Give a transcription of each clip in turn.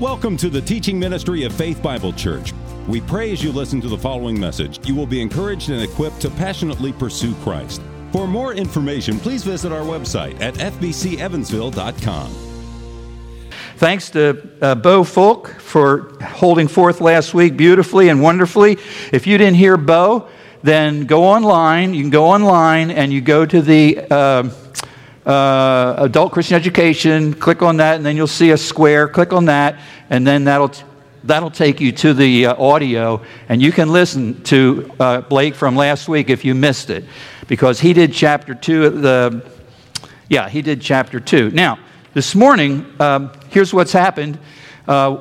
Welcome to the teaching ministry of Faith Bible Church. We pray as you listen to the following message, you will be encouraged and equipped to passionately pursue Christ. For more information, please visit our website at fbcevansville.com. Thanks to uh, Bo Folk for holding forth last week beautifully and wonderfully. If you didn't hear Bo, then go online. You can go online and you go to the uh, uh, adult Christian education, click on that, and then you'll see a square. Click on that, and then that'll that'll take you to the uh, audio, and you can listen to uh, Blake from last week if you missed it, because he did chapter two. The yeah, he did chapter two. Now this morning, um, here's what's happened. Uh,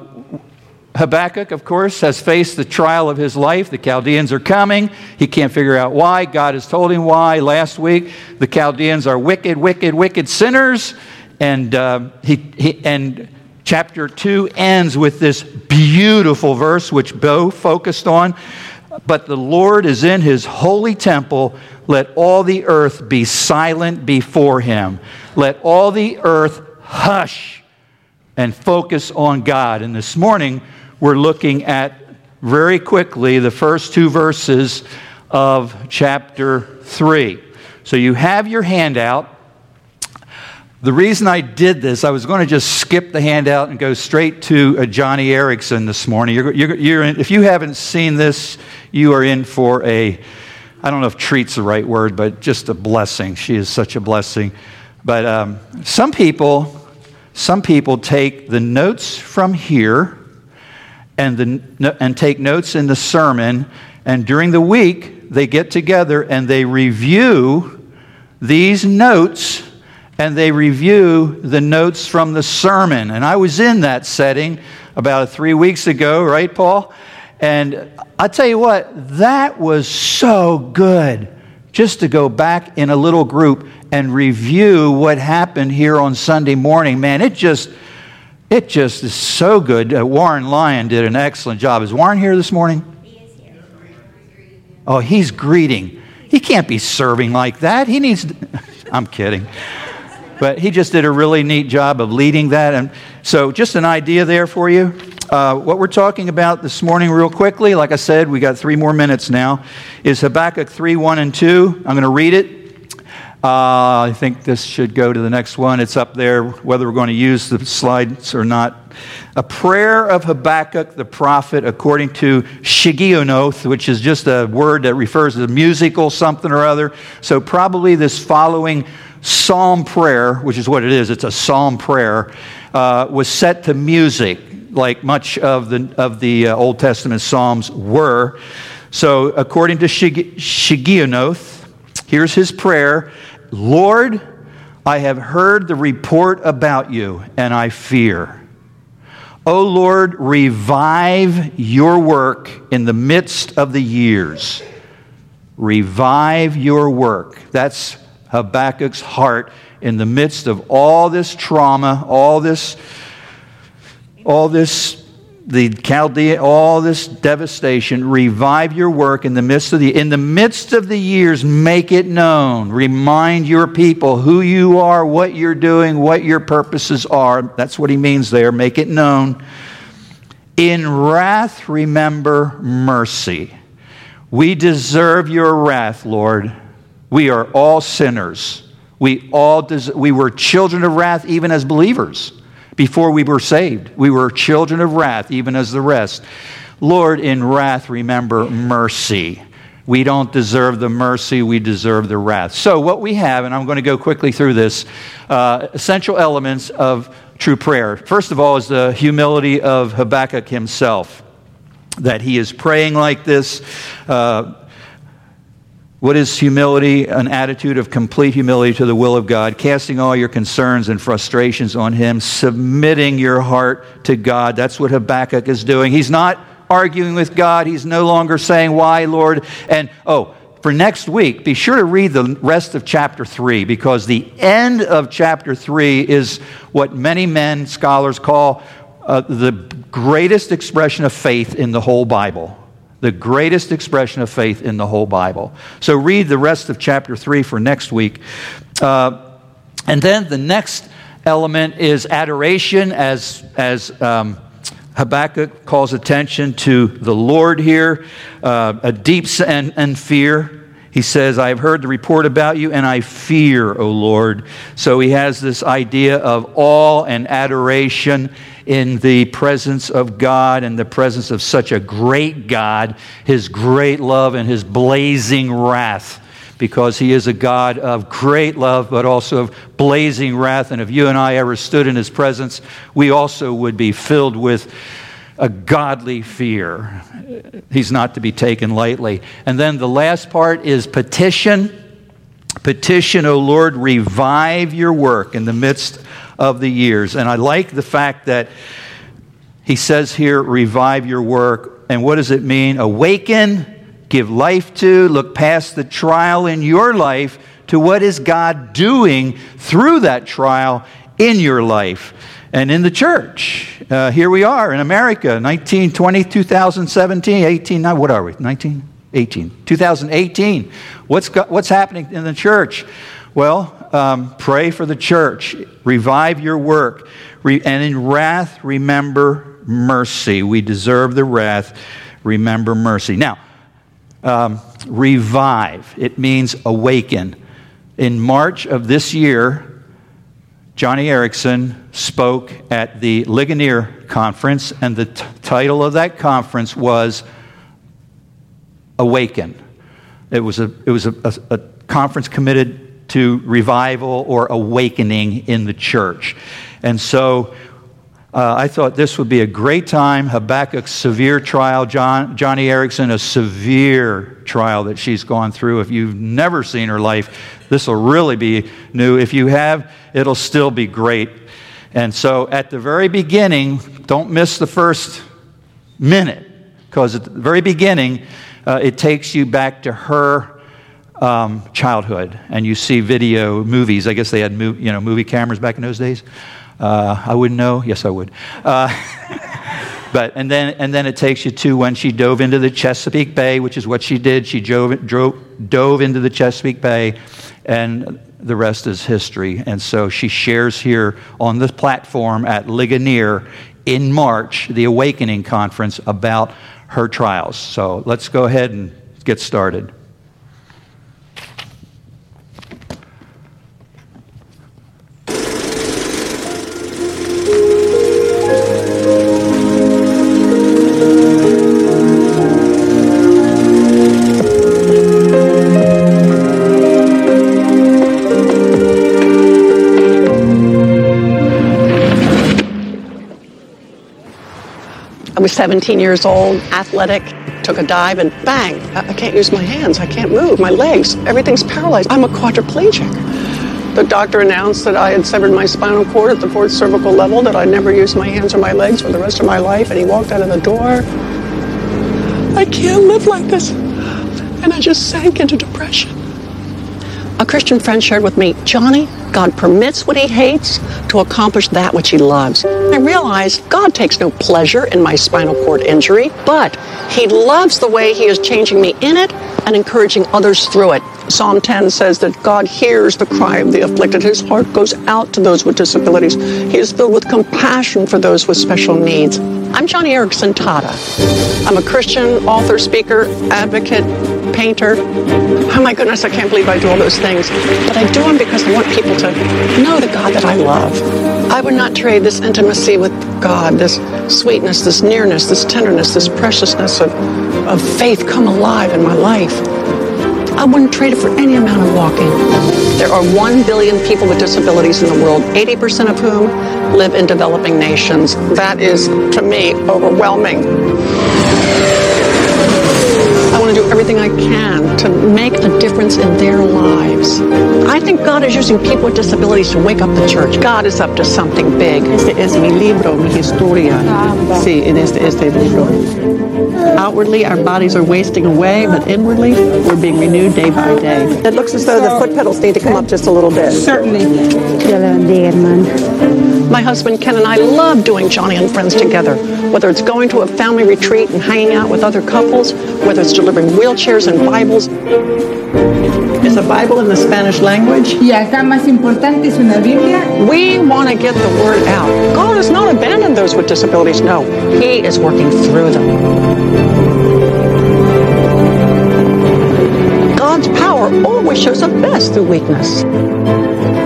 Habakkuk, of course, has faced the trial of his life. The Chaldeans are coming. He can't figure out why. God has told him why last week. The Chaldeans are wicked, wicked, wicked sinners. And, uh, he, he, and chapter 2 ends with this beautiful verse, which Bo focused on. But the Lord is in his holy temple. Let all the earth be silent before him. Let all the earth hush and focus on God. And this morning, we're looking at very quickly the first two verses of chapter 3. So you have your handout. The reason I did this, I was going to just skip the handout and go straight to uh, Joni Eareckson this morning. You're, you're, you're in, if you haven't seen this, you are in for a, I don't know if treat's the right word, but just a blessing. She is such a blessing. But um, some people, some people take the notes from here and, the, and take notes in the sermon. And during the week, they get together and they review these notes and they review the notes from the sermon. And I was in that setting about three weeks ago, right, Paul? And I tell you what, that was so good just to go back in a little group and review what happened here on Sunday morning. Man, it just it just is so good. Uh, Warren Lyon did an excellent job. Is Warren here this morning? Oh, he's greeting. He can't be serving like that. He needs. I'm kidding. But he just did a really neat job of leading that. And so, just an idea there for you. Uh, what we're talking about this morning, real quickly, like I said, we got three more minutes now, is Habakkuk 3 1 and 2. I'm going to read it. Uh, I think this should go to the next one. It's up there, whether we're going to use the slides or not. A prayer of Habakkuk the prophet, according to Shigionoth, which is just a word that refers to musical something or other. So, probably this following psalm prayer, which is what it is, it's a psalm prayer, uh, was set to music, like much of the, of the uh, Old Testament psalms were. So, according to Shigionoth, here's his prayer Lord, I have heard the report about you, and I fear. O Lord, revive your work in the midst of the years. Revive your work. That's Habakkuk's heart in the midst of all this trauma, all this, all this the Chaldea, all this devastation, revive your work in the midst of the in the midst of the years, make it known. Remind your people who you are, what you're doing, what your purposes are. That's what he means there. Make it known. In wrath, remember mercy. We deserve your wrath, Lord. We are all sinners. We all des- we were children of wrath even as believers before we were saved. We were children of wrath, even as the rest. Lord, in wrath, remember mercy. We don't deserve the mercy, we deserve the wrath. So, what we have, and I'm going to go quickly through this uh, essential elements of true prayer. First of all, is the humility of Habakkuk himself, that he is praying like this. Uh, what is humility? An attitude of complete humility to the will of God, casting all your concerns and frustrations on Him, submitting your heart to God. That's what Habakkuk is doing. He's not arguing with God. He's no longer saying, Why, Lord? And, oh, for next week, be sure to read the rest of chapter 3 because the end of chapter 3 is what many men, scholars, call uh, the greatest expression of faith in the whole Bible the greatest expression of faith in the whole Bible. So read the rest of chapter 3 for next week. Uh, and then the next element is adoration, as, as um, Habakkuk calls attention to the Lord here, uh, a deep and, and fear. He says, I have heard the report about you, and I fear, O Lord. So he has this idea of awe and adoration in the presence of God and the presence of such a great God, his great love and his blazing wrath because he is a God of great love, but also of blazing wrath. And if you and I ever stood in his presence, we also would be filled with a godly fear. He's not to be taken lightly. And then the last part is petition. Petition, O Lord, revive your work in the midst of the years. And I like the fact that he says here, revive your work. And what does it mean? Awaken, give life to, look past the trial in your life to what is God doing through that trial in your life and in the church. Uh, here we are in America, 1920, 2017, 18, what are we? 19? 18. 2018. What's, what's happening in the church? Well, um, pray for the church, revive your work, Re- and in wrath, remember mercy. We deserve the wrath, remember mercy. Now, um, revive, it means awaken. In March of this year, Joni Eareckson spoke at the Ligonier conference, and the t- title of that conference was Awaken. It was a, it was a, a, a conference committed to revival or awakening in the church. And so uh, I thought this would be a great time. Habakkuk's severe trial, John, Joni Eareckson, a severe trial that she's gone through. If you've never seen her life, this will really be new. If you have, it'll still be great. And so at the very beginning, don't miss the first minute, because at the very beginning, uh, it takes you back to her um, childhood, and you see video movies. I guess they had you know movie cameras back in those days. Uh, I wouldn't know. Yes, I would. Uh, but and then and then it takes you to when she dove into the Chesapeake Bay, which is what she did. She drove, drove, dove into the Chesapeake Bay, and the rest is history. And so she shares here on the platform at Ligonier in March, the Awakening Conference, about her trials. So let's go ahead and get started. Was 17 years old, athletic, took a dive and bang, I can't use my hands, I can't move, my legs, everything's paralyzed. I'm a quadriplegic. The doctor announced that I had severed my spinal cord at the fourth cervical level, that I'd never use my hands or my legs for the rest of my life, and he walked out of the door. I can't live like this. And I just sank into depression. Christian friend shared with me, Joni, God permits what he hates to accomplish that which he loves. I realized God takes no pleasure in my spinal cord injury, but he loves the way he is changing me in it and encouraging others through it. Psalm 10 says that God hears the cry of the afflicted. His heart goes out to those with disabilities. He is filled with compassion for those with special needs. I'm Joni Eareckson Tada. I'm a Christian, author, speaker, advocate, painter. Oh my goodness, I can't believe I do all those things. But I do them because I want people to know the God that I love. I would not trade this intimacy with God, this sweetness, this nearness, this tenderness, this preciousness of, of faith come alive in my life. I wouldn't trade it for any amount of walking. There are 1 billion people with disabilities in the world, 80% of whom live in developing nations. That is, to me, overwhelming. Everything I can to make a difference in their lives. I think God is using people with disabilities to wake up the church. God is up to something big. Este es mi libro, mi historia. Sí, en este, este libro. Outwardly, our bodies are wasting away, but inwardly, we're being renewed day by day. It looks as though the foot pedals need to come up just a little bit. Certainly. My husband Ken and I love doing Joni and Friends together, whether it's going to a family retreat and hanging out with other couples, whether it's delivering wheelchairs and Bibles. Is the Bible in the Spanish language? Y acá más importante es una Biblia. We want to get the word out. God has not abandoned those with disabilities. No, He is working through them. God's power always shows up best through weakness.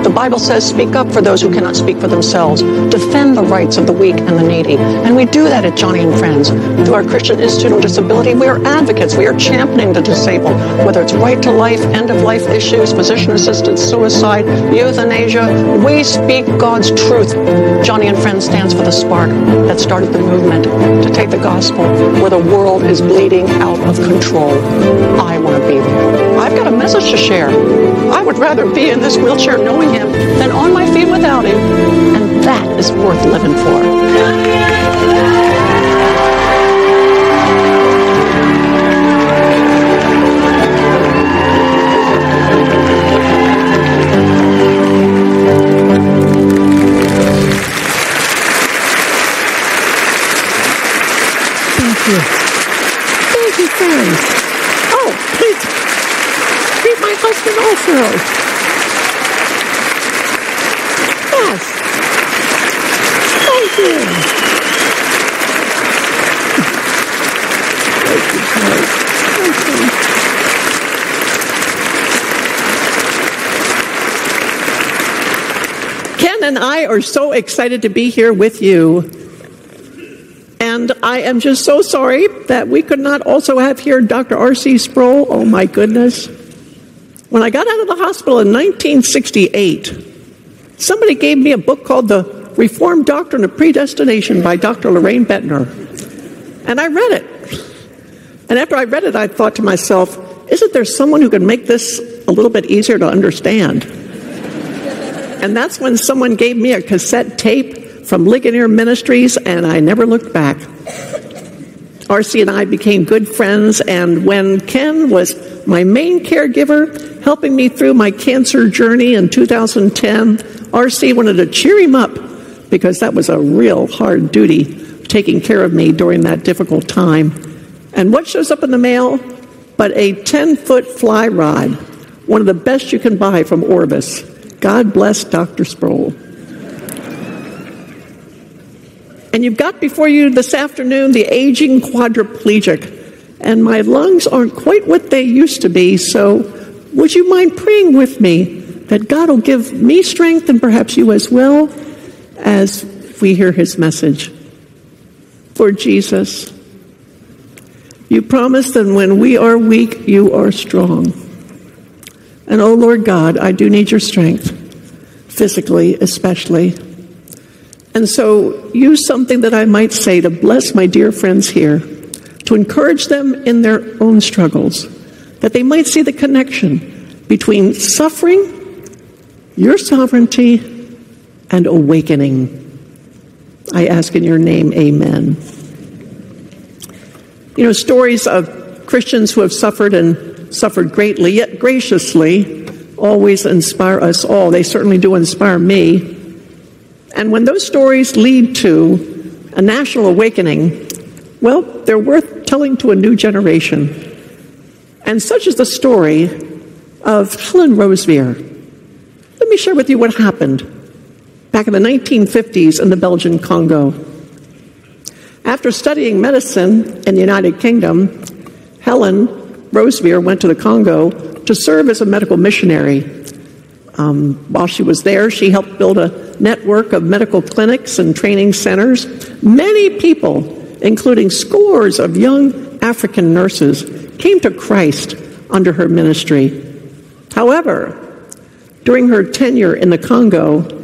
The Bible says, speak up for those who cannot speak for themselves. Defend the rights of the weak and the needy. And we do that at Joni and Friends. Through our Christian Institute on Disability, we are advocates. We are championing the disabled, whether it's right to life, end of life issues, physician assisted suicide, euthanasia. We speak God's truth. Joni and Friends stands for the spark that started the movement to take the gospel where the world is bleeding out of control. I want to be there. I've got a message to share. I would rather be in this wheelchair knowing him than on my feet without him. And that is worth living for. Are so excited to be here with you. And I am just so sorry that we could not also have here Dr. R.C. Sproul. Oh my goodness. When I got out of the hospital in 1968, somebody gave me a book called The Reformed Doctrine of Predestination by Dr. Loraine Boettner. And I read it. And after I read it, I thought to myself, isn't there someone who can make this a little bit easier to understand? And that's when someone gave me a cassette tape from Ligonier Ministries, and I never looked back. RC and I became good friends, and when Ken was my main caregiver, helping me through my cancer journey in 2010, RC wanted to cheer him up because that was a real hard duty taking care of me during that difficult time. And what shows up in the mail? But a 10 foot fly rod, one of the best you can buy from Orvis. God bless Dr. Sproul. And you've got before you this afternoon the aging quadriplegic. And my lungs aren't quite what they used to be, so would you mind praying with me that God will give me strength and perhaps you as well as we hear his message? For Jesus, you promised that when we are weak, you are strong. And oh Lord God, I do need your strength, physically especially. And so use something that I might say to bless my dear friends here, to encourage them in their own struggles, that they might see the connection between suffering, your sovereignty, and awakening. I ask in your name, amen. You know, stories of Christians who have suffered and suffered greatly, yet graciously, always inspire us all. They certainly do inspire me. And when those stories lead to a national awakening, well, they're worth telling to a new generation. And such is the story of Helen Roseveare. Let me share with you what happened back in the 1950s in the Belgian Congo. After studying medicine in the United Kingdom, Helen Roseveare went to the Congo to serve as a medical missionary. Um, while she was there, she helped build a network of medical clinics and training centers. Many people, including scores of young African nurses, came to Christ under her ministry. However, during her tenure in the Congo,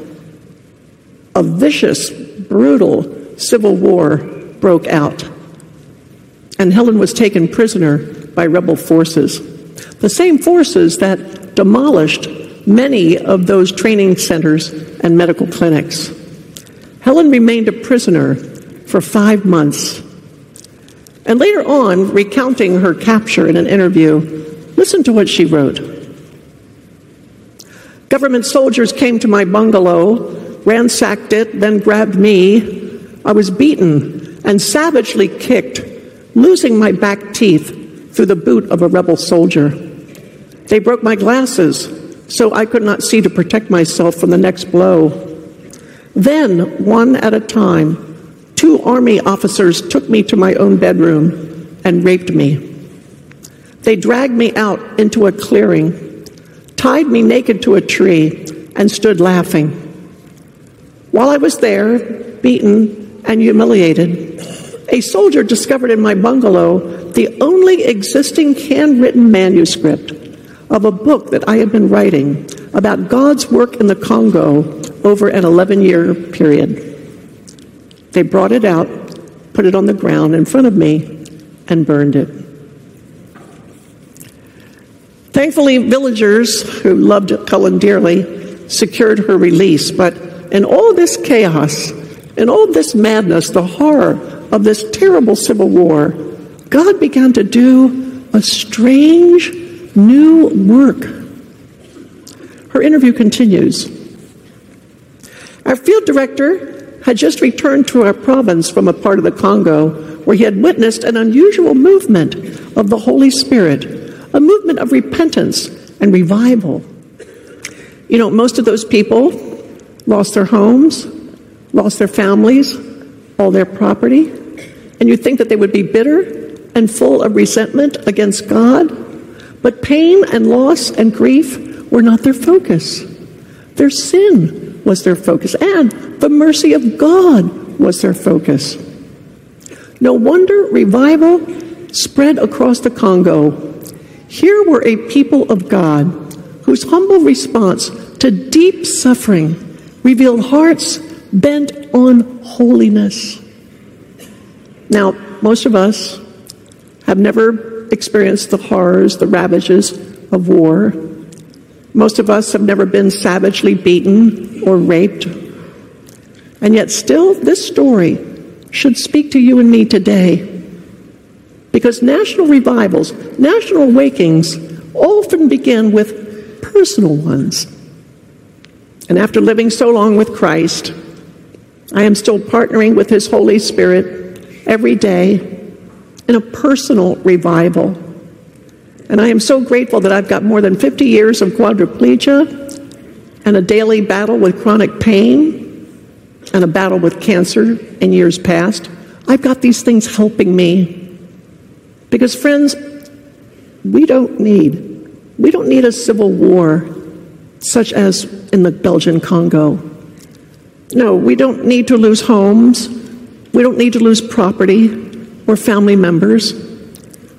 a vicious, brutal civil war broke out, and Helen was taken prisoner by rebel forces. The same forces that demolished many of those training centers and medical clinics. Helen remained a prisoner for five months. And later on, recounting her capture in an interview, listen to what she wrote. Government soldiers came to my bungalow, ransacked it, then grabbed me. I was beaten and savagely kicked, losing my back teeth through the boot of a rebel soldier. They broke my glasses so I could not see to protect myself from the next blow. Then, one at a time, two army officers took me to my own bedroom and raped me. They dragged me out into a clearing, tied me naked to a tree, and stood laughing. While I was there, beaten and humiliated, a soldier discovered in my bungalow the only existing handwritten manuscript of a book that I had been writing about God's work in the Congo over an 11 year period. They brought it out, put it on the ground in front of me, and burned it. Thankfully, villagers who loved Helen dearly secured her release, but in all this chaos, in all this madness, the horror of this terrible civil war, God began to do a strange new work. Her interview continues. Our field director had just returned to our province from a part of the Congo where he had witnessed an unusual movement of the Holy Spirit, a movement of repentance and revival. You know, most of those people lost their homes, lost their families, all their property, and you think that they would be bitter and full of resentment against God. But pain and loss and grief were not their focus. Their sin was their focus, and the mercy of God was their focus. No wonder revival spread across the Congo. Here were a people of God whose humble response to deep suffering revealed hearts bent on holiness. Now, most of us have never experienced the horrors, the ravages of war. Most of us have never been savagely beaten or raped. And yet, still, this story should speak to you and me today. Because national revivals, national awakings, often begin with personal ones. And after living so long with Christ, I am still partnering with His Holy Spirit every day in a personal revival. And I am so grateful that I've got more than 50 years of quadriplegia and a daily battle with chronic pain and a battle with cancer in years past. I've got these things helping me. Because, friends, we don't need we don't need a civil war such as in the Belgian Congo. No, we don't need to lose homes. We don't need to lose property or family members.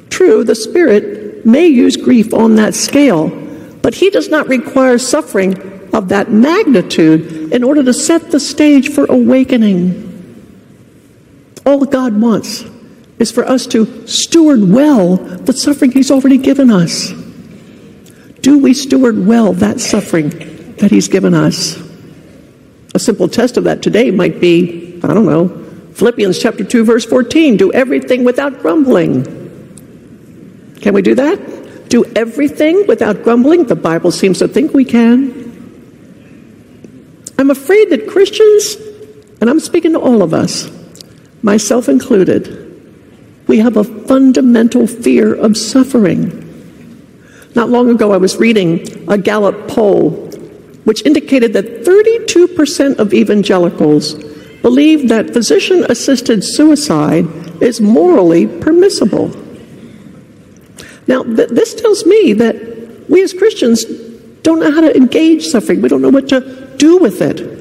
True, the Spirit may use grief on that scale, but He does not require suffering of that magnitude in order to set the stage for awakening. All God wants is for us to steward well the suffering He's already given us. Do we steward well that suffering that He's given us? A simple test of that today might be, I don't know, Philippians chapter 2 verse 14, do everything without grumbling. Can we do that? Do everything without grumbling? The Bible seems to think we can. I'm afraid that Christians, and I'm speaking to all of us, myself included, we have a fundamental fear of suffering. Not long ago, I was reading a Gallup poll which indicated that 32% of evangelicals believe that physician assisted suicide is morally permissible. Now, th- this tells me that we as Christians don't know how to engage suffering, we don't know what to do with it.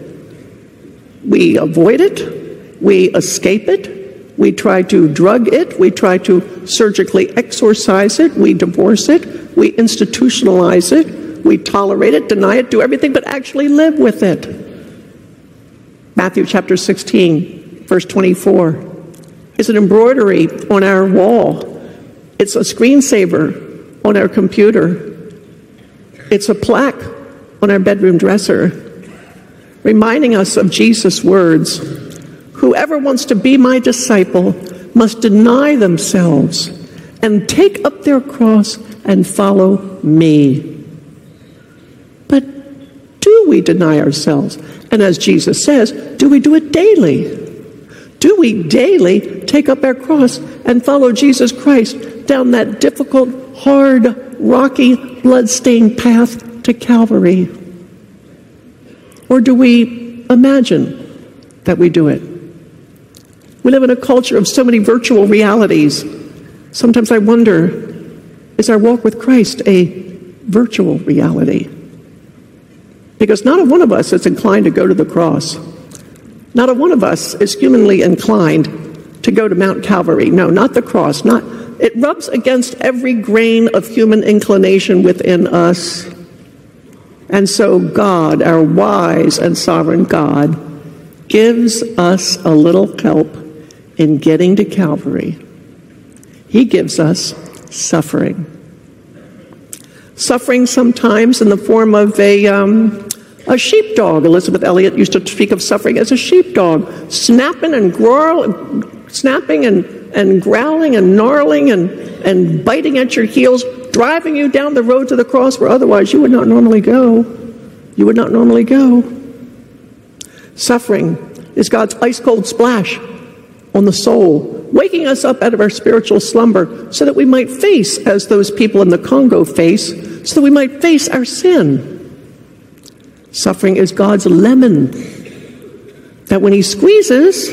We avoid it, we escape it, we try to drug it, we try to surgically exorcise it, we divorce it, we institutionalize it, we tolerate it, deny it, do everything but actually live with it. Matthew chapter 16, verse 24 is an embroidery on our wall. It's a screensaver on our computer. It's a plaque on our bedroom dresser, reminding us of Jesus' words Whoever wants to be my disciple must deny themselves and take up their cross and follow me. But do we deny ourselves? And as Jesus says, do we do it daily? Do we daily take up our cross and follow Jesus Christ down that difficult, hard, rocky, blood-stained path to Calvary? Or do we imagine that we do it? We live in a culture of so many virtual realities. Sometimes I wonder is our walk with Christ a virtual reality? Because not a one of us is inclined to go to the cross. Not a one of us is humanly inclined to go to Mount Calvary. No, not the cross. Not, it rubs against every grain of human inclination within us. And so, God, our wise and sovereign God, gives us a little help in getting to Calvary. He gives us suffering. Suffering sometimes in the form of a, um, a sheepdog. Elisabeth Elliot used to speak of suffering as a sheepdog, snapping and growling, snapping and, and growling and gnarling and, and biting at your heels, driving you down the road to the cross where otherwise you would not normally go. You would not normally go. Suffering is God's ice cold splash on the soul waking us up out of our spiritual slumber so that we might face, as those people in the Congo face, so that we might face our sin. Suffering is God's lemon that when He squeezes,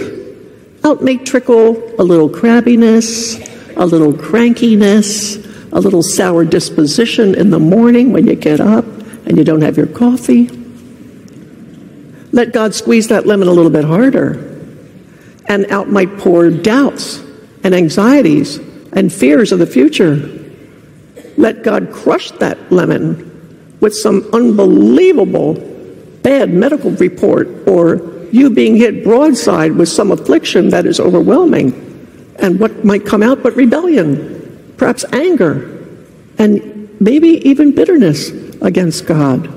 out may trickle a little crabbiness, a little crankiness, a little sour disposition in the morning when you get up and you don't have your coffee. Let God squeeze that lemon a little bit harder and out might pour doubts and anxieties and fears of the future. Let God crush that lemon with some unbelievable bad medical report or you being hit broadside with some affliction that is overwhelming. And what might come out but rebellion, perhaps anger, and maybe even bitterness against God.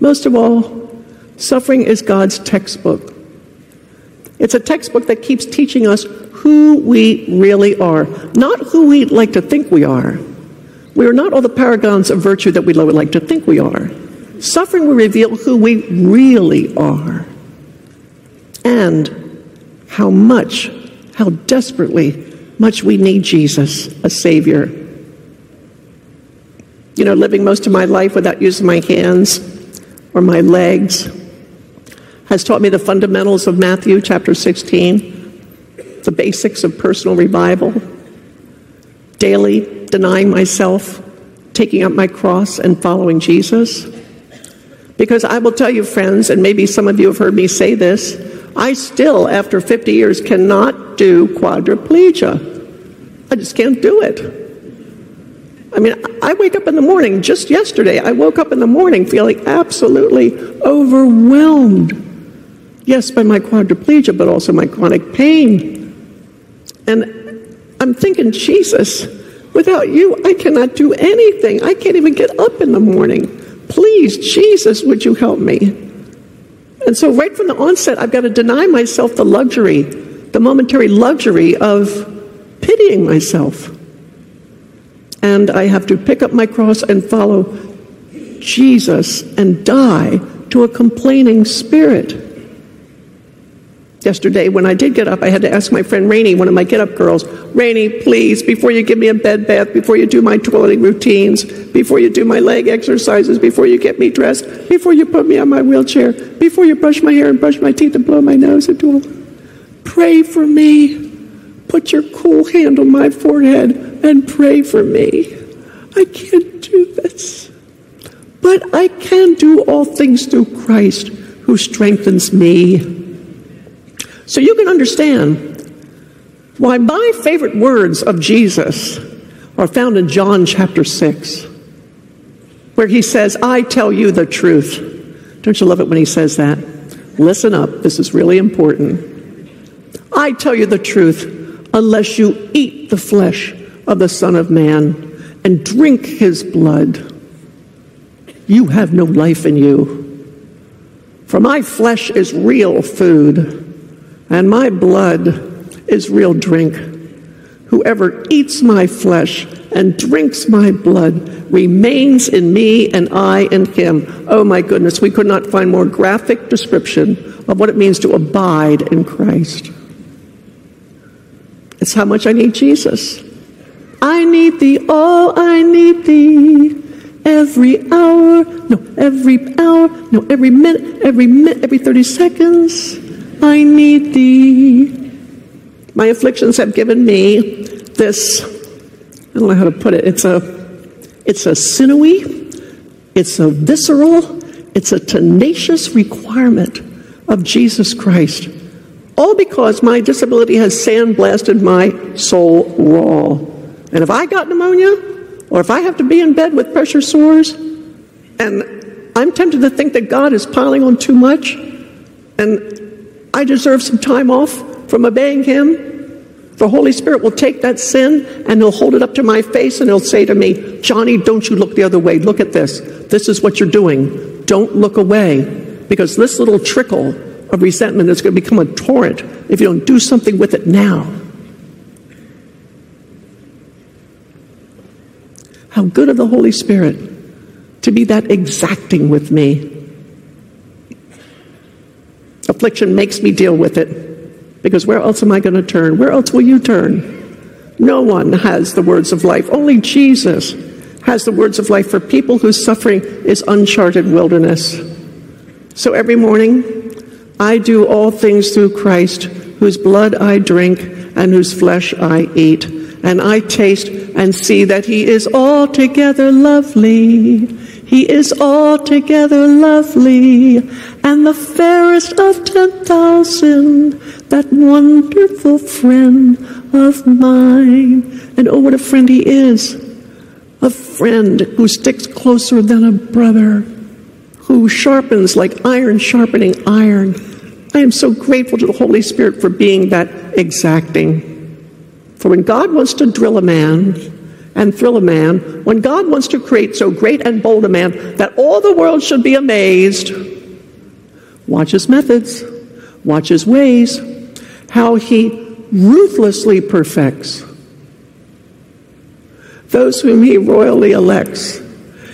Most of all, Suffering is God's textbook. It's a textbook that keeps teaching us who we really are, not who we'd like to think we are. We are not all the paragons of virtue that we like to think we are. Suffering will reveal who we really are and how much, how desperately much we need Jesus, a Savior. You know, living most of my life without using my hands or my legs has taught me the fundamentals of Matthew chapter 16, the basics of personal revival, daily denying myself, taking up my cross, and following Jesus. Because I will tell you, friends, and maybe some of you have heard me say this, I still, after 50 years, cannot do quadriplegia. I just can't do it. I mean, I wake up in the morning, just yesterday, I woke up in the morning feeling absolutely overwhelmed Yes, by my quadriplegia, but also my chronic pain. And I'm thinking, Jesus, without you, I cannot do anything. I can't even get up in the morning. Please, Jesus, would you help me? And so, right from the onset, I've got to deny myself the luxury, the momentary luxury of pitying myself. And I have to pick up my cross and follow Jesus and die to a complaining spirit. Yesterday, when I did get up, I had to ask my friend Rainey, one of my get up girls, Rainey, please, before you give me a bed bath, before you do my toileting routines, before you do my leg exercises, before you get me dressed, before you put me on my wheelchair, before you brush my hair and brush my teeth and blow my nose into all, pray for me. Put your cool hand on my forehead and pray for me. I can't do this. But I can do all things through Christ who strengthens me. So you can understand why my favorite words of Jesus are found in John chapter 6, where he says, I tell you the truth. Don't you love it when he says that? Listen up, this is really important. I tell you the truth, unless you eat the flesh of the Son of Man and drink his blood, you have no life in you. For my flesh is real food and my blood is real drink. Whoever eats my flesh and drinks my blood remains in me and I in him. Oh my goodness, we could not find more graphic description of what it means to abide in Christ. It's how much I need Jesus. I need thee, oh, I need thee every hour, no, every hour, no, every minute, every minute, every 30 seconds I need thee. My afflictions have given me this, I don't know how to put it, it's a, it's a sinewy, it's a visceral, it's a tenacious requirement of Jesus Christ. All because my disability has sandblasted my soul raw. And if I got pneumonia, or if I have to be in bed with pressure sores, and I'm tempted to think that God is piling on too much, and I deserve some time off from obeying Him, the Holy Spirit will take that sin and He'll hold it up to my face and He'll say to me, Joni, don't you look the other way. Look at this. This is what you're doing. Don't look away. Because this little trickle of resentment is going to become a torrent if you don't do something with it now. How good of the Holy Spirit to be that exacting with me. Affliction makes me deal with it because where else am I going to turn? Where else will you turn? No one has the words of life. Only Jesus has the words of life for people whose suffering is uncharted wilderness. So every morning, I do all things through Christ, whose blood I drink and whose flesh I eat. And I taste and see that he is altogether lovely. He is altogether lovely and the fairest of ten thousand, that wonderful friend of mine. And oh, what a friend he is! A friend who sticks closer than a brother, who sharpens like iron sharpening iron. I am so grateful to the Holy Spirit for being that exacting. For when God wants to drill a man and thrill a man, when God wants to create so great and bold a man that all the world should be amazed, watch his methods, watch his ways, how he ruthlessly perfects those whom he royally elects,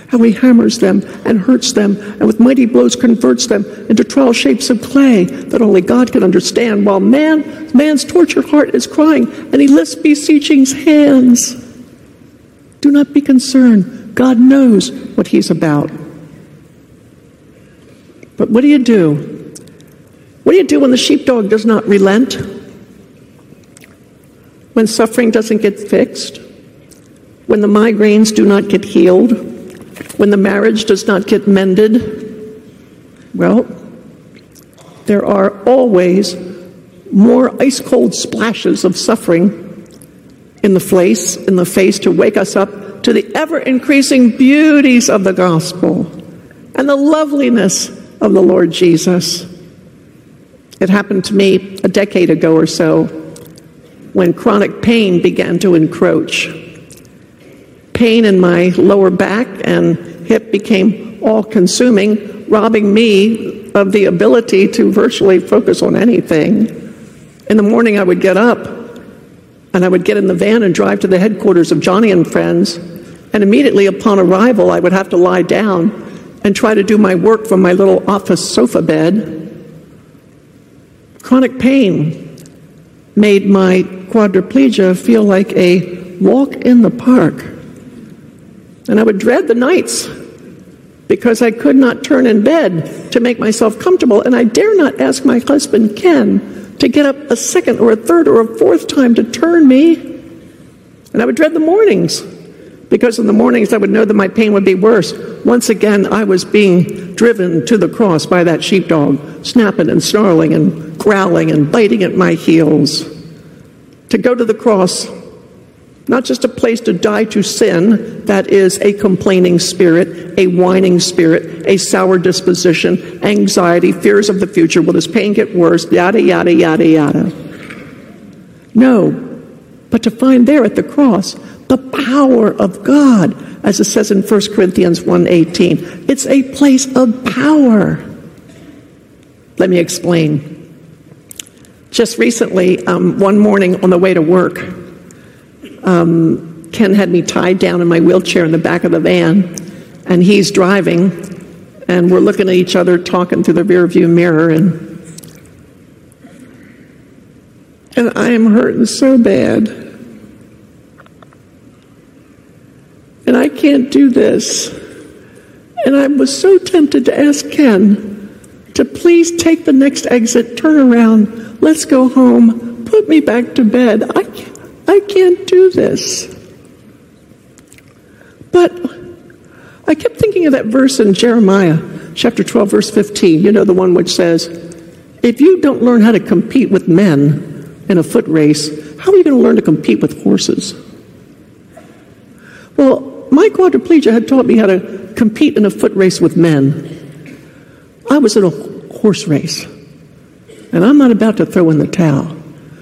how he hammers them and hurts them, and with mighty blows converts them into trial shapes of clay that only God can understand, while man, man's tortured heart is crying, and he lifts beseeching's hands. Do not be concerned. God knows what he's about. But what do you do? What do you do when the sheepdog does not relent? When suffering doesn't get fixed? when the migraines do not get healed, when the marriage does not get mended, well, there are always more ice cold splashes of suffering in the face, in the face to wake us up to the ever increasing beauties of the gospel and the loveliness of the Lord Jesus. It happened to me a decade ago or so when chronic pain began to encroach pain in my lower back and hip became all consuming, robbing me of the ability to virtually focus on anything. In the morning, I would get up and I would get in the van and drive to the headquarters of Joni and Friends. And immediately upon arrival, I would have to lie down and try to do my work from my little office sofa bed. Chronic pain made my quadriplegia feel like a walk in the park. And I would dread the nights because I could not turn in bed to make myself comfortable. And I dare not ask my husband, Ken, to get up a second or a third or a fourth time to turn me. And I would dread the mornings because in the mornings I would know that my pain would be worse. Once again, I was being driven to the cross by that sheepdog, snapping and snarling and growling and biting at my heels. To go to the cross not just a place to die to sin, that is a complaining spirit, a whining spirit, a sour disposition, anxiety, fears of the future. Will this pain get worse? Yada, yada, yada, yada. No, but to find there at the cross the power of God, as it says in 1 Corinthians 1.18. It's a place of power. Let me explain. Just recently, um, one morning on the way to work, um, Ken had me tied down in my wheelchair in the back of the van, and he's driving, and we're looking at each other, talking through the rearview mirror, and and I am hurting so bad, and I can't do this, and I was so tempted to ask Ken to please take the next exit, turn around, let's go home, put me back to bed. I can't, I can't do this. But I kept thinking of that verse in Jeremiah chapter 12, verse 15. You know, the one which says, If you don't learn how to compete with men in a foot race, how are you going to learn to compete with horses? Well, my quadriplegia had taught me how to compete in a foot race with men. I was in a horse race, and I'm not about to throw in the towel.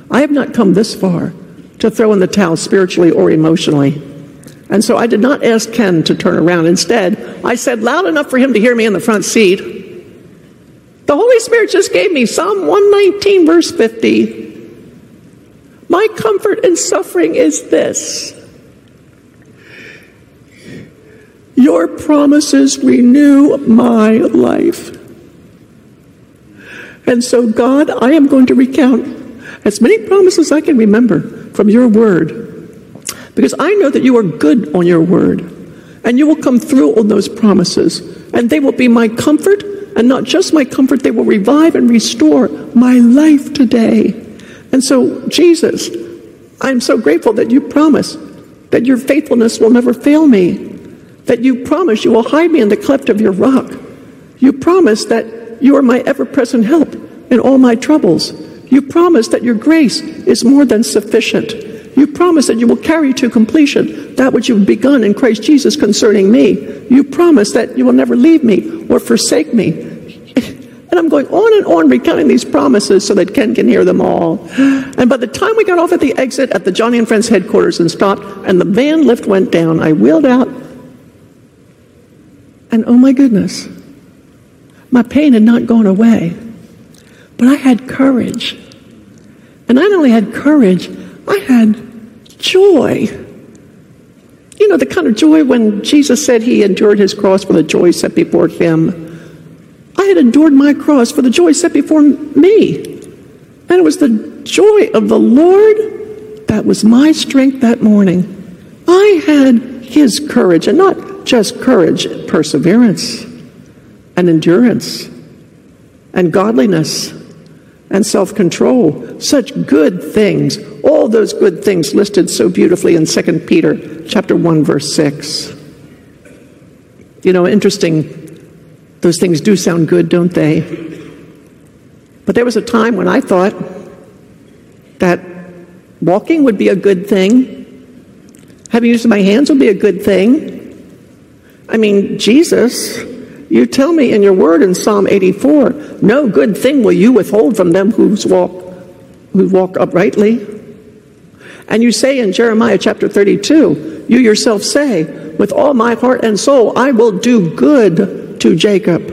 I have not come this far to throw in the towel spiritually or emotionally. And so I did not ask Ken to turn around. Instead, I said loud enough for him to hear me in the front seat. The Holy Spirit just gave me Psalm 119, verse 50. My comfort in suffering is this Your promises renew my life. And so, God, I am going to recount as many promises I can remember from your word. Because I know that you are good on your word. And you will come through on those promises. And they will be my comfort. And not just my comfort, they will revive and restore my life today. And so, Jesus, I'm so grateful that you promise that your faithfulness will never fail me that you promise you will hide me in the cleft of your rock. You promise that you are my ever present help in all my troubles. You promise that your grace is more than sufficient. You promise that you will carry to completion that which you've begun in Christ Jesus concerning me. You promise that you will never leave me or forsake me. And I'm going on and on recounting these promises so that Ken can hear them all. And by the time we got off at the exit at the Joni and Friends headquarters and stopped, and the van lift went down, I wheeled out and oh my goodness, my pain had not gone away, but I had courage. And I not only had courage, I had joy. You know, the kind of joy when Jesus said he endured his cross for the joy set before him. I had endured my cross for the joy set before me. And it was the joy of the Lord that was my strength that morning. I had his courage, and not just courage, perseverance, and endurance, and godliness, and self control. Such good things. All those good things listed so beautifully in 2 Peter chapter 1, verse 6. You know, interesting, those things do sound good, don't they? But there was a time when I thought that walking would be a good thing, having use of my hands would be a good thing. I mean, Jesus, you tell me in your word in Psalm 84, no good thing will you withhold from them who walk, who walk uprightly. And you say in Jeremiah chapter 32, you yourself say, with all my heart and soul, I will do good to Jacob.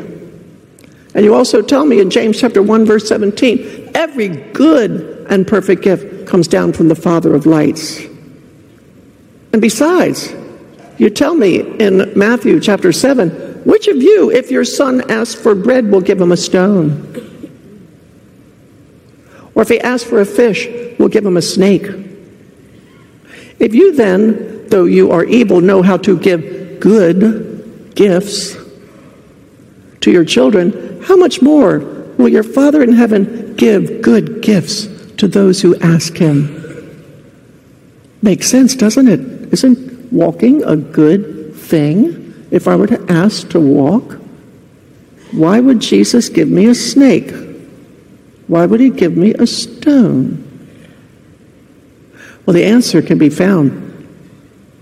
And you also tell me in James chapter 1 verse 17, every good and perfect gift comes down from the Father of lights. And besides, you tell me in Matthew chapter 7, which of you, if your son asks for bread, will give him a stone? Or if he asks for a fish, will give him a snake? If you then, though you are evil, know how to give good gifts to your children, how much more will your Father in heaven give good gifts to those who ask him? Makes sense, doesn't it? Isn't walking a good thing? If I were to ask to walk, why would Jesus give me a snake? Why would he give me a stone? Well, the answer can be found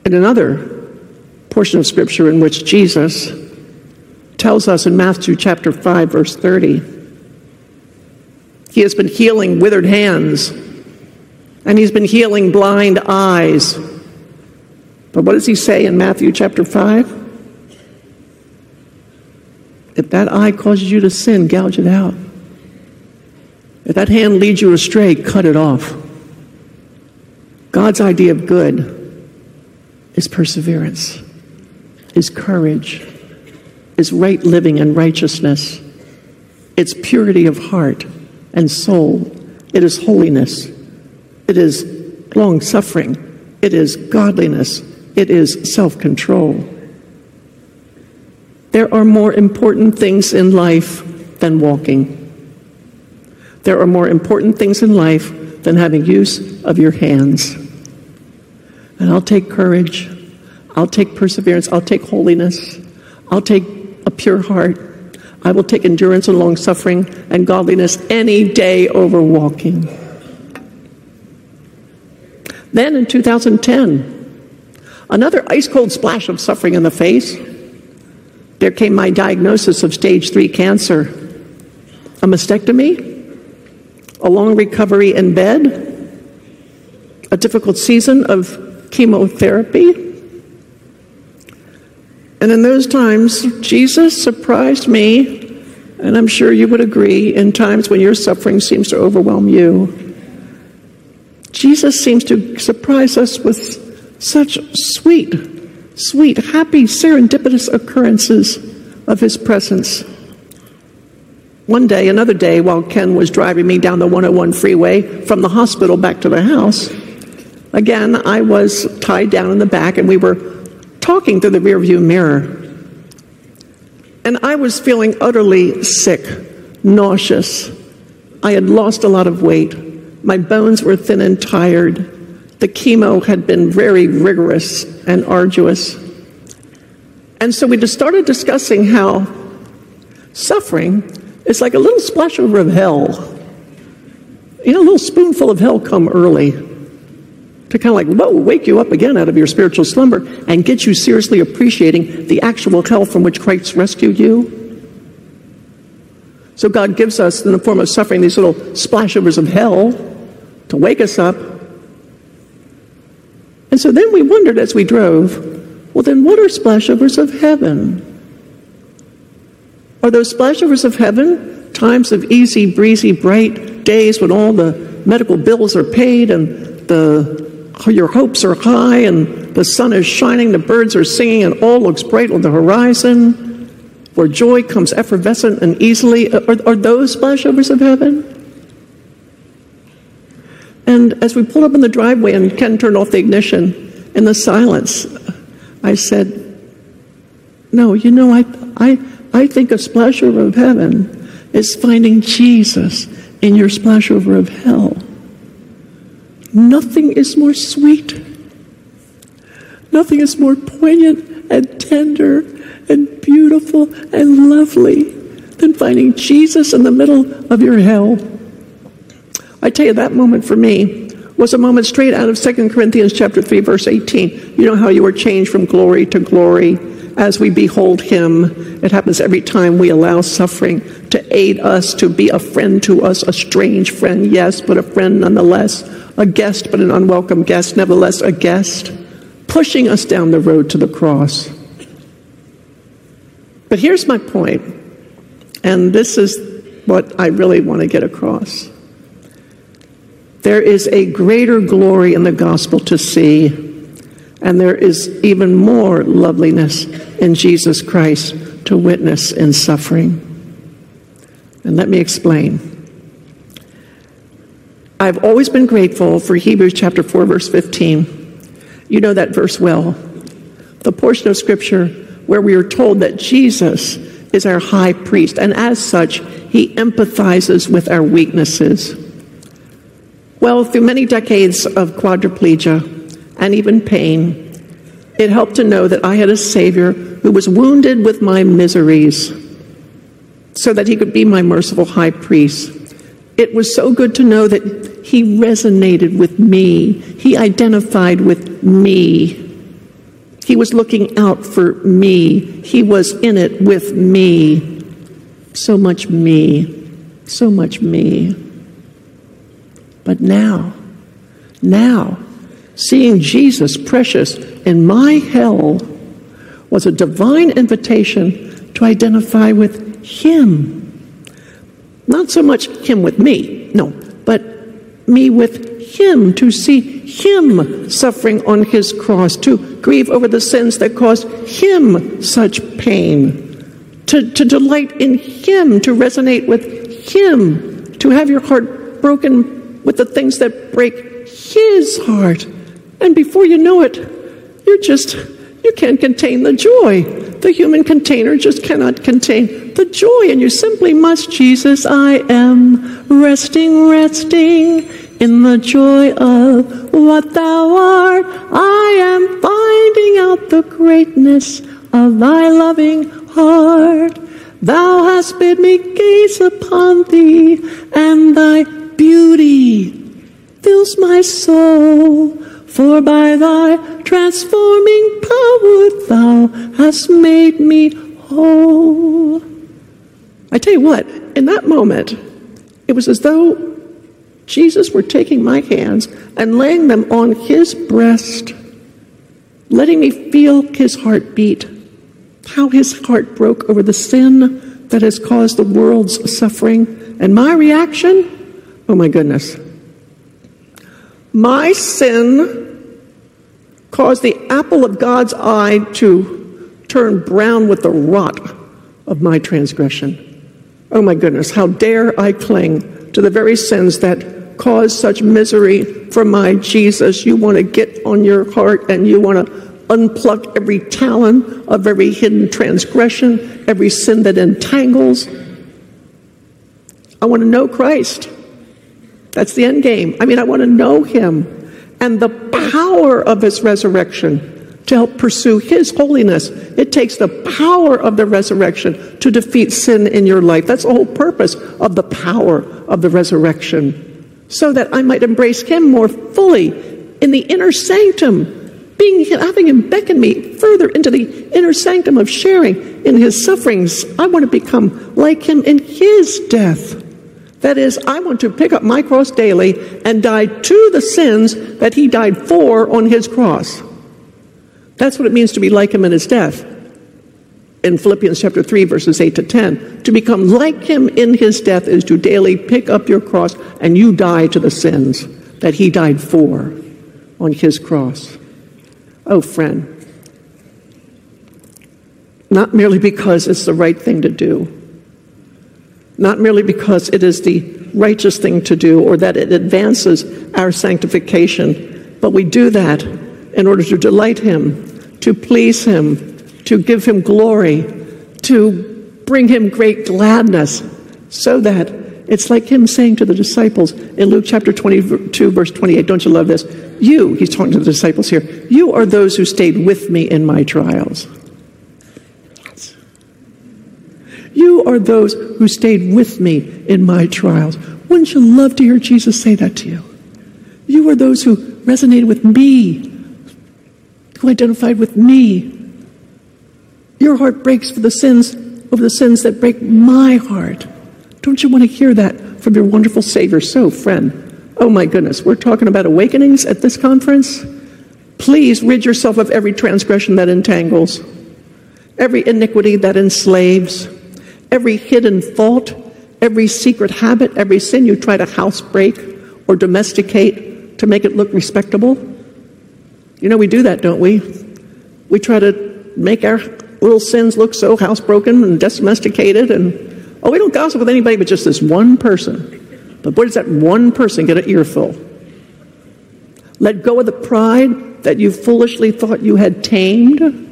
in another portion of Scripture in which Jesus tells us in Matthew chapter 5, verse 30. He has been healing withered hands, and he's been healing blind eyes. But what does he say in Matthew chapter 5? If that eye causes you to sin, gouge it out. If that hand leads you astray, cut it off. God's idea of good is perseverance, is courage, is right living and righteousness. It's purity of heart and soul. It is holiness. It is long suffering. It is godliness it is self control. There are more important things in life than walking. There are more important things in life than having use of your hands. And I'll take courage. I'll take perseverance. I'll take holiness. I'll take a pure heart. I will take endurance and long suffering and godliness any day over walking. Then in 2010, another ice cold splash of suffering in the face. There came my diagnosis of stage three cancer, a mastectomy, a long recovery in bed, a difficult season of chemotherapy. And in those times, Jesus surprised me, and I'm sure you would agree, in times when your suffering seems to overwhelm you. Jesus seems to surprise us with such sweet, sweet, happy, serendipitous occurrences of his presence. One day, another day, while Ken was driving me down the 101 freeway from the hospital back to the house, again, I was tied down in the back and we were talking through the rearview mirror. And I was feeling utterly sick, nauseous. I had lost a lot of weight. My bones were thin and tired. The chemo had been very rigorous and arduous. And so we just started discussing how suffering it's like a little splashover of hell. You know, a little spoonful of hell come early to kind of like, whoa, wake you up again out of your spiritual slumber and get you seriously appreciating the actual hell from which Christ rescued you. So God gives us, in the form of suffering, these little splashovers of hell to wake us up. And so then we wondered as we drove, well, then what are splashovers of heaven? Are those splashovers of heaven times of easy, breezy, bright days when all the medical bills are paid and the your hopes are high and the sun is shining, the birds are singing, and all looks bright on the horizon, where joy comes effervescent and easily? Are, are those splashovers of heaven? And as we pulled up in the driveway and Ken turned off the ignition, in the silence, I said, No, you know, I, I, I think a splashover of heaven is finding Jesus in your splashover of hell. Nothing is more sweet. Nothing is more poignant and tender and beautiful and lovely than finding Jesus in the middle of your hell. I tell you, that moment for me was a moment straight out of 2 Corinthians chapter 3, verse 18. You know how you are changed from glory to glory as we behold Him. It happens every time we allow suffering to aid us, to be a friend to us, a strange friend, yes, but a friend nonetheless, a guest, but an unwelcome guest, nevertheless, a guest, pushing us down the road to the cross. But here's my point, and this is what I really want to get across. There is a greater glory in the gospel to see and there is even more loveliness in Jesus Christ to witness in suffering. And let me explain. I've always been grateful for Hebrews chapter 4, verse 15. You know that verse well. The portion of Scripture where we are told that Jesus is our high priest, and as such, he empathizes with our weaknesses. Well, through many decades of quadriplegia, and even pain, it helped to know that I had a Savior who was wounded with my miseries so that he could be my merciful high priest. It was so good to know that he resonated with me, he identified with me. He was looking out for me. He was in it with me. So much me. So much me. But now, now, Seeing Jesus precious in my hell was a divine invitation to identify with Him. Not so much Him with me, no, but me with Him, to see Him suffering on His cross, to grieve over the sins that caused Him such pain, to, to delight in Him, to resonate with Him, to have your heart broken with the things that break His heart and before you know it, you're just, you can't contain the joy The human container just cannot contain the joy, and you simply must, Jesus, I am resting, resting in the joy of what thou art. I am finding out the greatness of thy loving heart. Thou hast bid me gaze upon thee, and thy beauty fills my soul. For by thy transforming power thou hast made me whole. I tell you what, in that moment, it was as though Jesus were taking my hands and laying them on his breast, letting me feel his heartbeat, how his heart broke over the sin that has caused the world's suffering. And my reaction, oh my goodness, my sin caused the apple of God's eye to turn brown with the rot of my transgression. Oh my goodness, how dare I cling to the very sins that cause such misery for my Jesus. You want to get on your heart and you want to unpluck every talon of every hidden transgression, every sin that entangles. I want to know Christ. That's the end game. I mean, I want to know him and the power of his resurrection to help pursue his holiness. It takes the power of the resurrection to defeat sin in your life. That's the whole purpose of the power of the resurrection. So that I might embrace him more fully in the inner sanctum, being having him beckon me further into the inner sanctum of sharing in his sufferings. I want to become like him in his death. That is, I want to pick up my cross daily and die to the sins that he died for on his cross. That's what it means to be like him in his death. In Philippians chapter 3, verses 8 to 10, to become like him in his death is to daily pick up your cross and you die to the sins that he died for on his cross. Oh, friend, not merely because it's the right thing to do not merely because it is the righteous thing to do or that it advances our sanctification, but we do that in order to delight Him, to please Him, to give Him glory, to bring Him great gladness, so that it's like Him saying to the disciples in Luke chapter 22, verse 28, don't you love this? You, He's talking to the disciples here, you are those who stayed with me in my trials. You are those who stayed with me in my trials. Wouldn't you love to hear Jesus say that to you? You are those who resonated with me, who identified with me. Your heart breaks for the sins over the sins that break my heart. Don't you want to hear that from your wonderful Savior? So, friend, oh my goodness, we're talking about awakenings at this conference. Please rid yourself of every transgression that entangles, every iniquity that enslaves every hidden fault, every secret habit, every sin you try to housebreak or domesticate to make it look respectable. You know, we do that, don't we? We try to make our little sins look so housebroken and domesticated, and oh, we don't gossip with anybody but just this one person. But boy, does that one person get an earful? Let go of the pride that you foolishly thought you had tamed.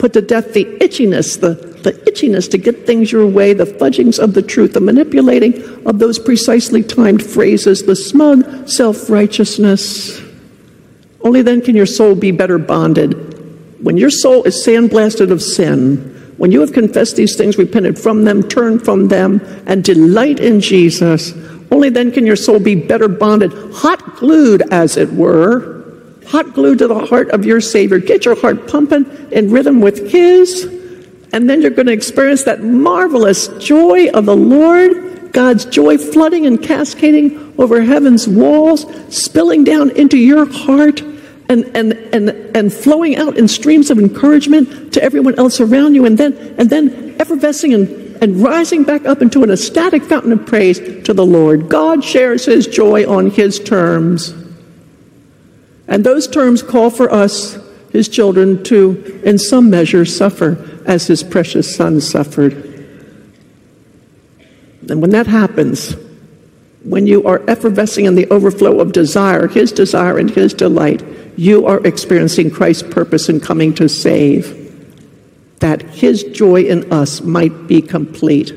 Put to death the itchiness, the the itchiness to get things your way, the fudgings of the truth, the manipulating of those precisely timed phrases, the smug self righteousness. Only then can your soul be better bonded. When your soul is sandblasted of sin, when you have confessed these things, repented from them, turned from them, and delight in Jesus, only then can your soul be better bonded, hot glued, as it were, hot glued to the heart of your Savior. Get your heart pumping in rhythm with His and then you're going to experience that marvelous joy of the Lord, God's joy flooding and cascading over heaven's walls, spilling down into your heart, and, and, and, and flowing out in streams of encouragement to everyone else around you, and then, and then effervescing and, and rising back up into an ecstatic fountain of praise to the Lord. God shares his joy on his terms. And those terms call for us, his children, to, in some measure, suffer as his precious son suffered. And when that happens, when you are effervescing in the overflow of desire, his desire and his delight, you are experiencing Christ's purpose in coming to save. that his joy in us might be complete,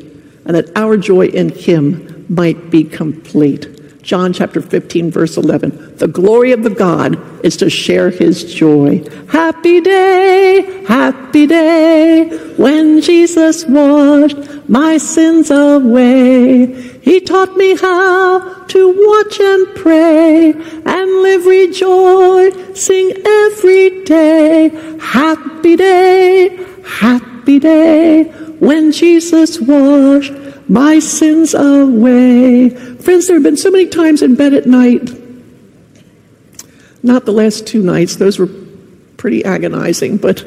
and that our joy in him might be complete. John chapter 15, verse 11. The glory of the God is to share his joy. Happy day, happy day, when Jesus washed my sins away. He taught me how to watch and pray and live rejoicing every day. Happy day, happy day, when Jesus washed my sins away. Friends, there have been so many times in bed at night, not the last two nights, those were pretty agonizing, but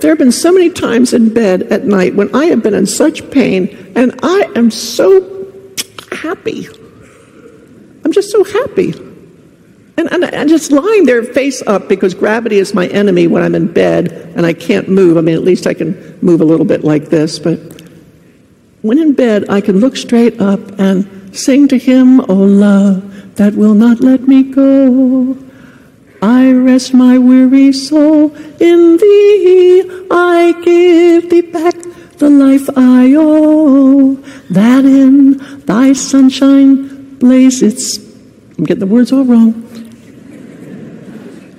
there have been so many times in bed at night when I have been in such pain and I am so happy. I'm just so happy. And, and I'm just lying there face up because gravity is my enemy when I'm in bed and I can't move. I mean, at least I can move a little bit like this, but when in bed, I can look straight up and sing to him, O love that will not let me go. I rest my weary soul in thee. I give thee back the life I owe. That in thy sunshine blaze its. I'm getting the words all wrong.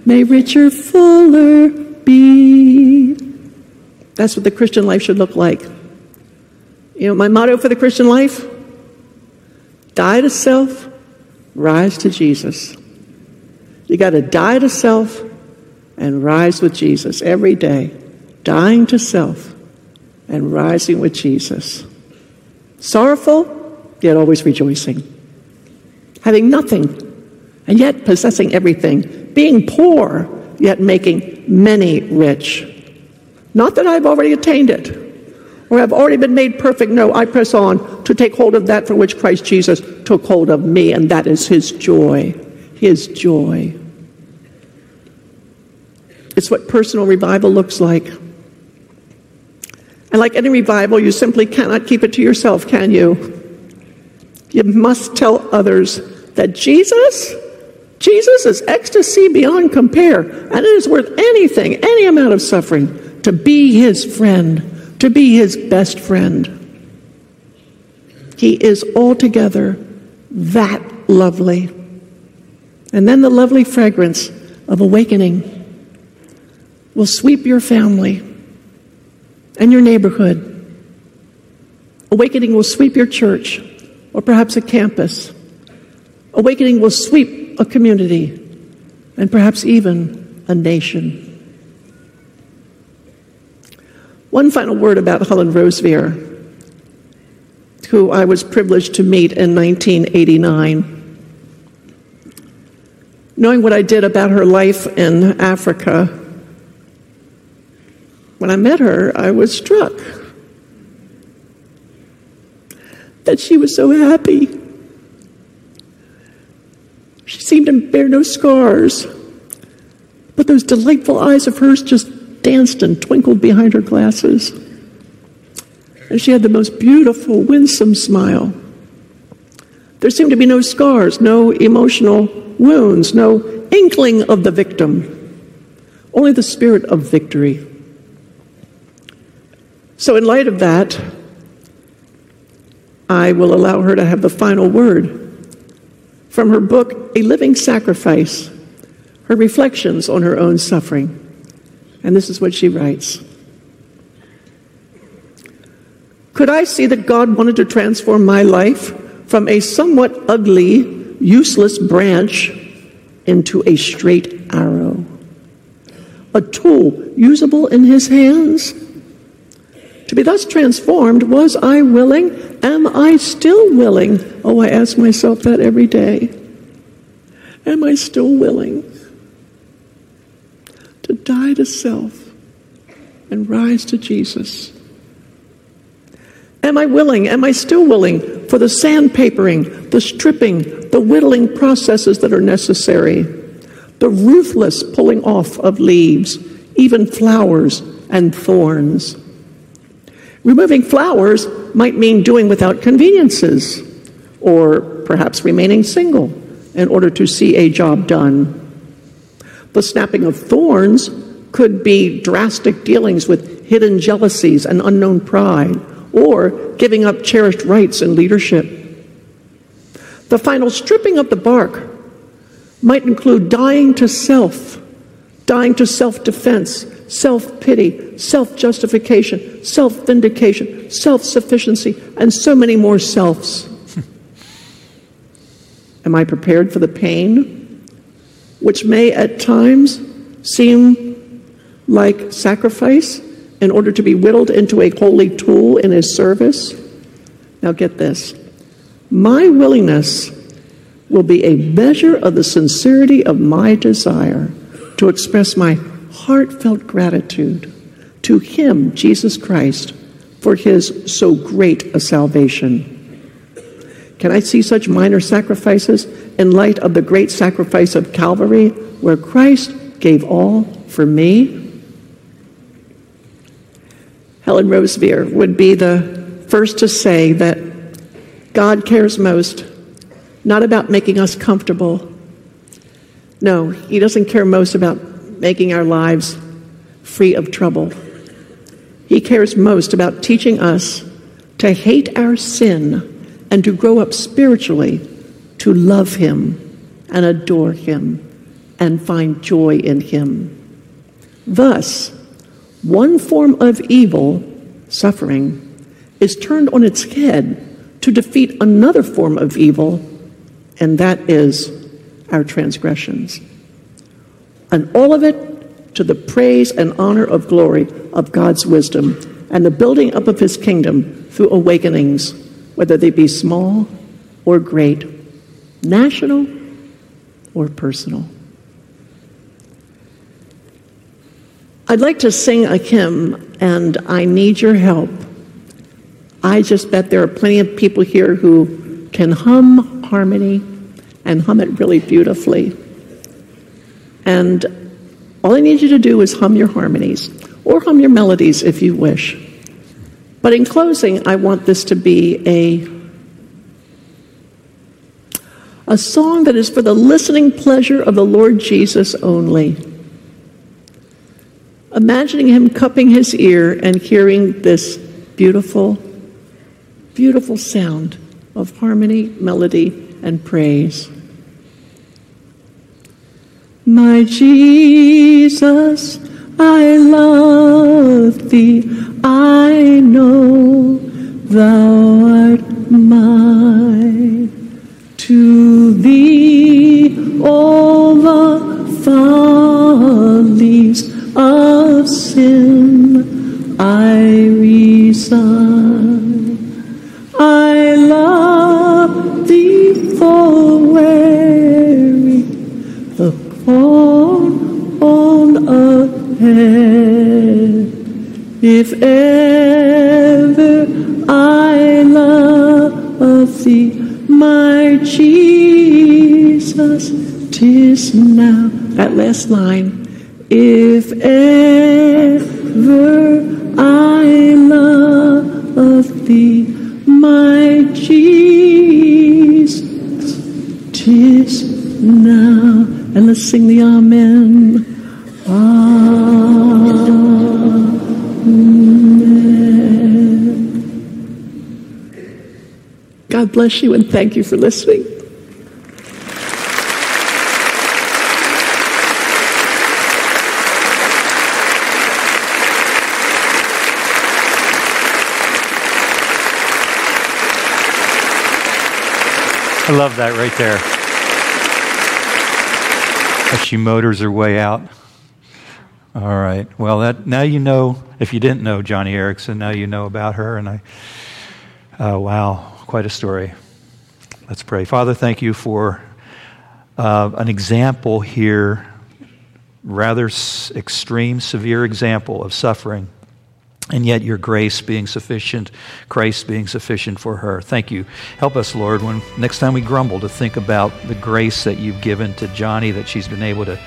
May richer, fuller be. That's what the Christian life should look like. You know, my motto for the Christian life die to self, rise to Jesus. You got to die to self and rise with Jesus every day. Dying to self and rising with Jesus. Sorrowful, yet always rejoicing. Having nothing, and yet possessing everything. Being poor, yet making many rich. Not that I've already attained it or have already been made perfect. No, I press on to take hold of that for which Christ Jesus took hold of me, and that is his joy. His joy. It's what personal revival looks like. And like any revival, you simply cannot keep it to yourself, can you? You must tell others that Jesus, Jesus is ecstasy beyond compare, and it is worth anything, any amount of suffering to be his friend to be his best friend. He is altogether that lovely. And then the lovely fragrance of awakening will sweep your family and your neighborhood. Awakening will sweep your church or perhaps a campus. Awakening will sweep a community and perhaps even a nation. One final word about Helen Roseveare, who I was privileged to meet in 1989. Knowing what I did about her life in Africa, when I met her, I was struck that she was so happy. She seemed to bear no scars, but those delightful eyes of hers just danced and twinkled behind her glasses. And she had the most beautiful, winsome smile. There seemed to be no scars, no emotional wounds, no inkling of the victim, only the spirit of victory. So, in light of that, I will allow her to have the final word from her book, A Living Sacrifice, her reflections on her own suffering. And this is what she writes Could I see that God wanted to transform my life from a somewhat ugly, useless branch into a straight arrow? A tool usable in his hands? To be thus transformed, was I willing? Am I still willing? Oh, I ask myself that every day. Am I still willing? To die to self and rise to Jesus? Am I willing, am I still willing for the sandpapering, the stripping, the whittling processes that are necessary, the ruthless pulling off of leaves, even flowers and thorns? Removing flowers might mean doing without conveniences, or perhaps remaining single in order to see a job done. The snapping of thorns could be drastic dealings with hidden jealousies and unknown pride, or giving up cherished rights and leadership. The final stripping of the bark might include dying to self, dying to self defense, self pity, self justification, self vindication, self sufficiency, and so many more selves. Am I prepared for the pain, which may at times seem like sacrifice in order to be whittled into a holy tool in his service? Now, get this. My willingness will be a measure of the sincerity of my desire to express my heartfelt gratitude to Him, Jesus Christ, for His so great a salvation. Can I see such minor sacrifices in light of the great sacrifice of Calvary, where Christ gave all for me? Helen Roseveare would be the first to say that God cares most not about making us comfortable. No, He doesn't care most about making our lives free of trouble. He cares most about teaching us to hate our sin and to grow up spiritually to love Him and adore Him and find joy in Him. Thus, one form of evil, suffering, is turned on its head to defeat another form of evil, and that is our transgressions. And all of it to the praise and honor of glory of God's wisdom and the building up of his kingdom through awakenings, whether they be small or great, national or personal. I'd like to sing a hymn, and I need your help. I just bet there are plenty of people here who can hum harmony and hum it really beautifully. And all I need you to do is hum your harmonies or hum your melodies if you wish. But in closing, I want this to be a, a song that is for the listening pleasure of the Lord Jesus only imagining him cupping his ear and hearing this beautiful, beautiful sound of harmony, melody, and praise. My Jesus, I love thee, I know thou art mine. To thee all the follies of sin I resign. If ever I love thee, my Jesus, tis now. That last line. If ever I love thee, my Jesus, tis now. And let's sing the Amen. Amen. God bless you and thank you for listening. I love that right there. As she motors her way out. All right. Well, that now you know. If you didn't know Joni Eareckson, now you know about her. And I, uh, wow, quite a story. Let's pray. Father, thank you for uh, an example here, rather s- extreme, severe example of suffering and yet your grace being sufficient, Christ being sufficient for her. Thank you. Help us, Lord, when next time we grumble to think about the grace that you've given to Joni, that she's been able to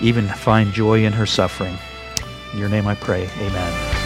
even find joy in her suffering. In your name I pray. Amen.